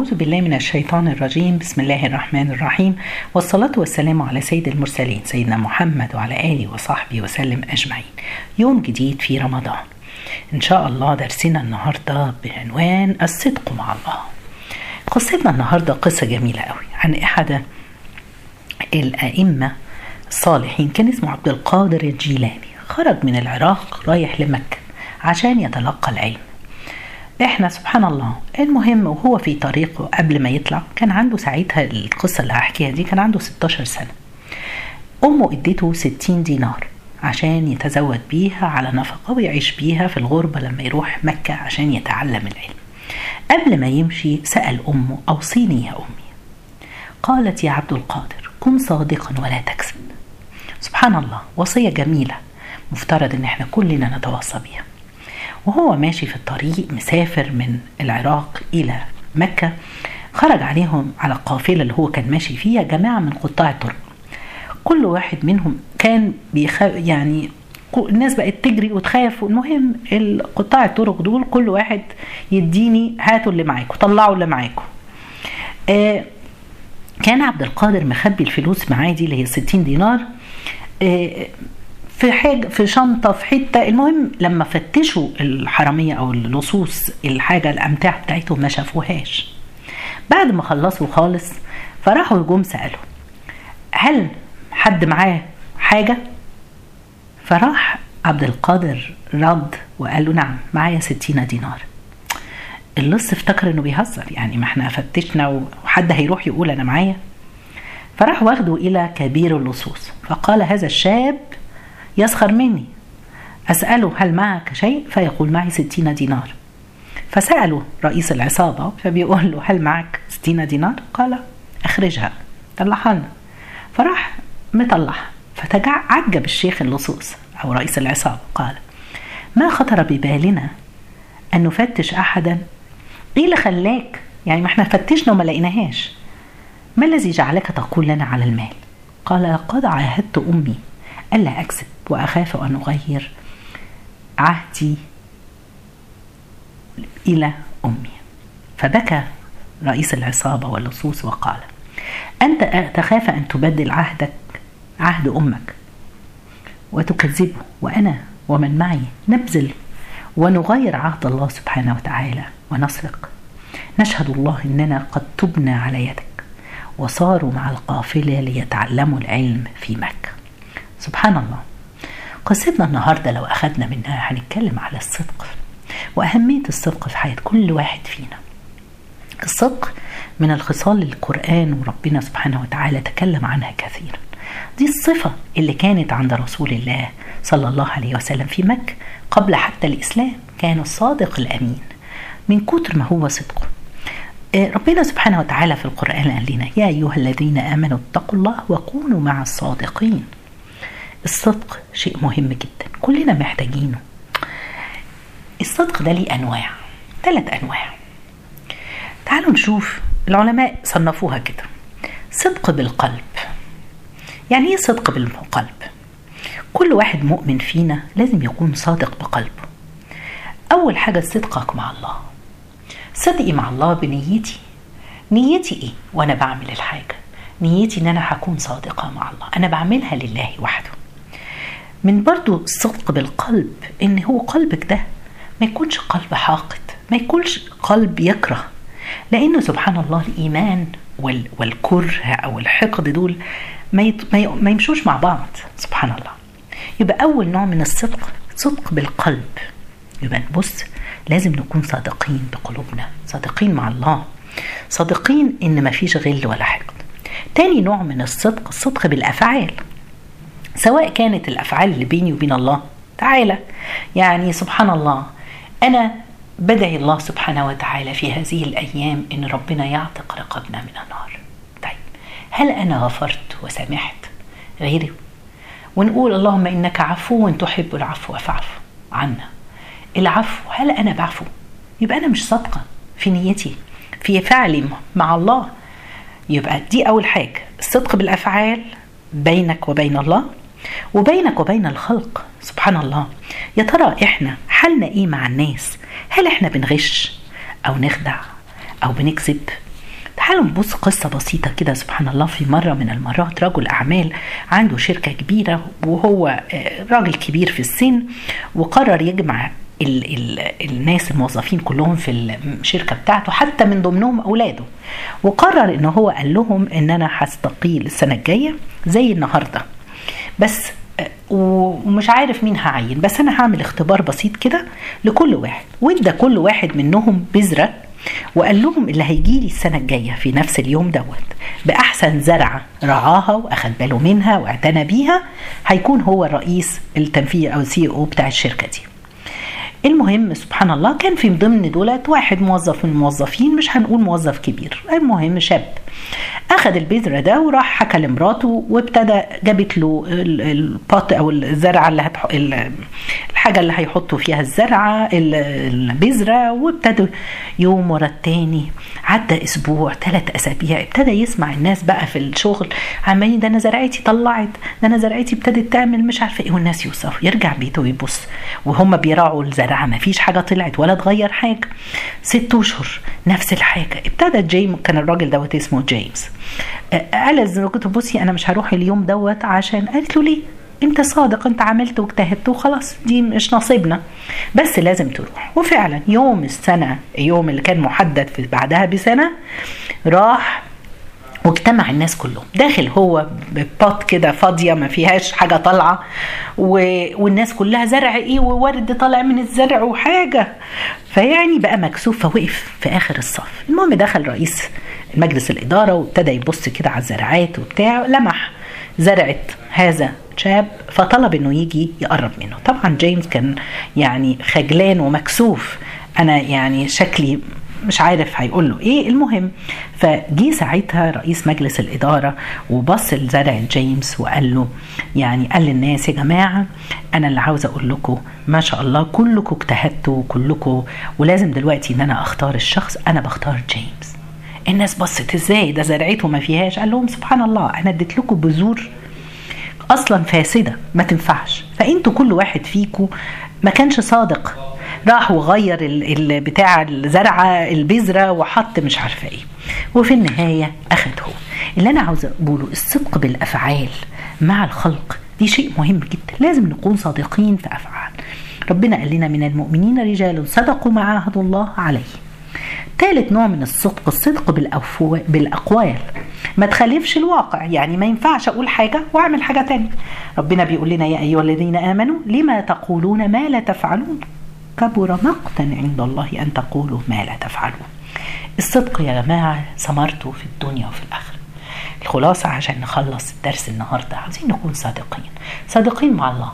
أعوذ بالله من الشيطان الرجيم. بسم الله الرحمن الرحيم. والصلاة والسلام على سيد المرسلين سيدنا محمد وعلى آله وصحبه وسلم أجمعين. يوم جديد في رمضان. إن شاء الله درسنا النهاردة بعنوان الصدق مع الله. قصتنا النهاردة قصة جميلة قوي عن أحد الأئمة الصالحين كان اسمه عبد القادر الجيلاني. خرج من العراق رايح لمكة عشان يتلقى العلم. إحنا سبحان الله. المهم وهو في طريقه قبل ما يطلع كان عنده ساعتها القصة اللي هحكيها دي كان عنده 16 سنة. أمه إديته 60 دينار عشان يتزود بيها على نفقة ويعيش بيها في الغربة لما يروح مكة عشان يتعلم العلم. قبل ما يمشي سأل أمه أوصيني يا أمي. قالت يا عبد القادر كن صادقا ولا تكذب سبحان الله وصية جميلة مفترض إن إحنا كلنا نتوصى بيها. وهو ماشي في الطريق مسافر من العراق إلى مكة خرج عليهم على القافلة اللي هو كان ماشي فيها جماعة من قطاع الطرق. كل واحد منهم كان بيخ يعني الناس بقت تجري وتخاف المهم قطاع الطرق دول كل واحد يديني هاتوا اللي معاكم طلعوا اللي معاكم آه كان عبد القادر مخبي الفلوس معاه دي اللي هي 60 دينار. آه في حاجة في شنطة في حتة. المهم لما فتشوا الحرامية أو اللصوص الحاجة الأمتعة بتاعتهم ما شافوهاش. بعد ما خلصوا خالص فراحوا جم سألوا هل حد معاه حاجة؟ فراح عبد القادر رد وقال له نعم معايا ستين دينار. اللص افتكر إنه بيهزر يعني ما إحنا فتشنا وحد هيروح يقول أنا معايا. فراح واخده إلى كبير اللصوص فقال هذا الشاب يسخر مني. أسأله هل معك شيء؟ فيقول معي ستين دينار. فسأله رئيس العصابة فبيقول له هل معك ستين دينار؟ قال أخرجها. طلعها لنا فراح مطلعها فتعجب الشيخ اللصوص أو رئيس العصابة. قال ما خطر ببالنا أن نفتش أحدا؟ إيه اللي خلاك؟ يعني ما إحنا فتشنا وما لقيناهاش. ما الذي جعلك تقول لنا على المال؟ قال لقد عاهدت أمي. ألا أكذب وأخاف أن أغير عهدي إلى أمي. فبكى رئيس العصابة واللصوص وقال أنت تخاف أن تبدل عهدك عهد أمك وتكذبه وأنا ومن معي نبذل ونغير عهد الله سبحانه وتعالى ونسرق. نشهد الله إننا قد تبنا على يدك وصاروا مع القافلة ليتعلموا العلم في مكة. سبحان الله. قصتنا النهاردة لو أخذنا منها هنتكلم على الصدق وأهمية الصدق في حياة كل واحد فينا. الصدق من الخصال القرآن وربنا سبحانه وتعالى تكلم عنها كثيرا. دي الصفة اللي كانت عند رسول الله صلى الله عليه وسلم في مكة قبل حتى الإسلام كان الصادق الأمين. من كتر ما هو صدقه. ربنا سبحانه وتعالى في القرآن قال لنا يا أيها الذين آمنوا اتقوا الله وكونوا مع الصادقين. الصدق شيء مهم جدا. كلنا محتاجينه. الصدق ده ليه أنواع. ثلاث أنواع. تعالوا نشوف. العلماء صنفوها كده. صدق بالقلب. يعني إيه صدق بالقلب؟ كل واحد مؤمن فينا لازم يكون صادق بقلبه. أول حاجة صدقك مع الله. صدقي مع الله بنيتي. نيتي إيه؟ وأنا بعمل الحاجة. نيتي إن أنا هكون صادقة مع الله. أنا بعملها لله وحده. من برضو الصدق بالقلب إن هو قلبك ده ما يكونش قلب حاقد ما يكونش قلب يكره. لأنه سبحان الله الإيمان وال والكره أو الحقد دول ما, ما, يمشوش مع بعض سبحان الله. يبقى أول نوع من الصدق صدق بالقلب. يبقى بص لازم نكون صادقين بقلوبنا صادقين مع الله صادقين إن ما فيش غل ولا حقد. تاني نوع من الصدق الصدق بالأفعال. سواء كانت الأفعال اللي بيني وبين الله تعالى. يعني سبحان الله أنا بدعي الله سبحانه وتعالى في هذه الأيام إن ربنا يعتق رقبنا من النار. طيب هل أنا غفرت وسامحت غيري. ونقول اللهم إنك عفو تحب العفو فاعف عنا. العفو هل أنا بعفو؟ يبقى أنا مش صادقة في نيتي في فعلي مع الله. يبقى دي أول حاجة. الصدق بالأفعال بينك وبين الله. وبينك وبين الخلق سبحان الله يا ترى إحنا حالنا إيه مع الناس؟ هل إحنا بنغش أو نخدع أو بنكذب؟ تعالوا نبص قصة بسيطة كده سبحان الله في مرة من المرات رجل أعمال عنده شركة كبيرة وهو راجل كبير في السن وقرر يجمع ال ال الناس الموظفين كلهم في الشركة بتاعته حتى من ضمنهم أولاده وقرر إن هو قال لهم إن أنا هستقيل السنة الجاية زي النهارده. بس ومش عارف مين هعين. بس أنا هعمل اختبار بسيط كده لكل واحد. وإدى كل واحد منهم بذرة وقال لهم اللي هيجي لي السنة الجاية في نفس اليوم دوت. بأحسن زرعة رعاها وأخد باله منها واعتنى بيها هيكون هو الرئيس التنفيذي أو ال CEO بتاع الشركة دي. المهم سبحان الله كان في ضمن دول واحد موظف من الموظفين مش هنقول موظف كبير. المهم شاب. أخذ البذرة ده وراح حكى لمراته وابتدى جابت له ال pot أو الزرعة اللي هتح... الحاجة اللي هيحطوا فيها الزرعة البذرة وابتدوا يوم ورا التاني عدى أسبوع ثلاث أسابيع ابتدى يسمع الناس بقى في الشغل عمالين ده أنا زرعتي طلعت ده أنا زرعتي ابتدت تعمل مش عارفة إيه والناس يوصفوا يرجع بيته ويبص وهم بيراعوا الزرعة ما فيش حاجة طلعت ولا اتغير حاجة ست أشهر نفس الحاجة ابتدى جيم كان الراجل دوت اسمه جيمس. قال زوجته بصي أنا مش هروح اليوم دوت عشان قالت له ليه؟ أنت صادق أنت عملت واجتهدت وخلاص دي مش نصيبنا. بس لازم تروح. وفعلا يوم السنة يوم اللي كان محدد في بعدها بسنة راح واجتمع الناس كلهم. داخل هو ببوت كده فاضية ما فيهاش حاجة طالعة و... والناس كلها زرع إيه؟ وورد طالع من الزرع وحاجة. فيعني بقى مكسوف فوقف في آخر الصف. المهم دخل رئيس مجلس الإدارة وابتدى يبص كده على الزراعات وبتاع لمح زرعة هذا شاب فطلب إنه يجي يقرب منه. طبعا جيمس كان يعني خجلان ومكسوف. أنا يعني شكلي مش عارف هيقول له إيه. المهم فجي ساعتها رئيس مجلس الإدارة وبص لزرع جيمس وقال له يعني قال للناس يا جماعة أنا اللي عاوز أقول لكم ما شاء الله كلكم اجتهدتوا كلكم ولازم دلوقتي إن أنا أختار الشخص أنا بختار جيمس. الناس بصت إزاي؟ ده زرعته ما فيهاش. قال لهم سبحان الله أنا اديت لكم بذور أصلا فاسدة ما تنفعش. فإنتوا كل واحد فيكم ما كانش صادق. راح وغير بتاع الزرعه البذرة وحط مش عارفة إيه. وفي النهاية اخد هو اللي أنا عاوزه أقوله الصدق بالأفعال مع الخلق دي شيء مهم جدا. لازم نكون صادقين في أفعال. ربنا قال لنا من المؤمنين رجال صدقوا ما عاهدوا الله عليه. ثالث نوع من الصدق الصدق. بالأقوال. ما تخالفش الواقع. يعني ما ينفعش أقول حاجة وأعمل حاجة تانية. ربنا بيقول لنا يا أيها الذين آمنوا لما تقولون ما لا تفعلون؟ كبر مقتا عند الله أن تقولوا ما لا تفعلون الصدق يا جماعة ثمرته في الدنيا وفي الآخرة. الخلاصة عشان نخلص الدرس النهاردة عايزين نكون صادقين. صادقين مع الله.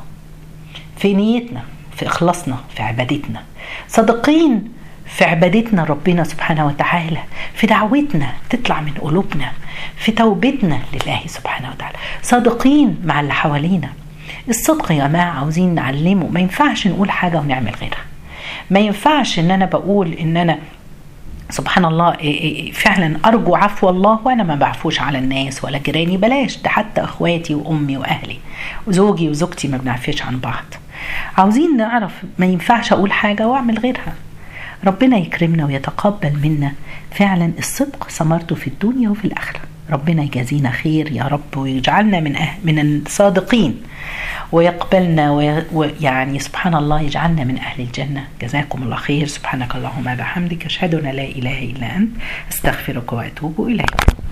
في نيتنا في إخلاصنا في عبادتنا. صادقين في عبادتنا ربنا سبحانه وتعالى. في دعوتنا تطلع من قلوبنا. في توبتنا لله سبحانه وتعالى. صادقين مع اللي حوالينا. الصدق يا جماعة عاوزين نعلمه. ما ينفعش نقول حاجة ونعمل غيرها. ما ينفعش إن أنا بقول إن أنا سبحان الله فعلا أرجو عفو الله وأنا ما بعفوش على الناس ولا جيراني بلاش ده حتى أخواتي وأمي وأهلي وزوجي وزوجتي ما بنعفيش عن بعض. عاوزين نعرف ما ينفعش أقول حاجة وأعمل غيرها. ربنا يكرمنا ويتقبل منا. فعلا الصدق ثمرته في الدنيا وفي الآخرة. ربنا يجازينا خير يا رب ويجعلنا من أه من الصادقين. ويقبلنا ويعني سبحان الله يجعلنا من أهل الجنة. جزاكم الله خير. سبحانك اللهم وبحمدك أشهد أن لا إله إلا أنت. أستغفرك وأتوب إليك.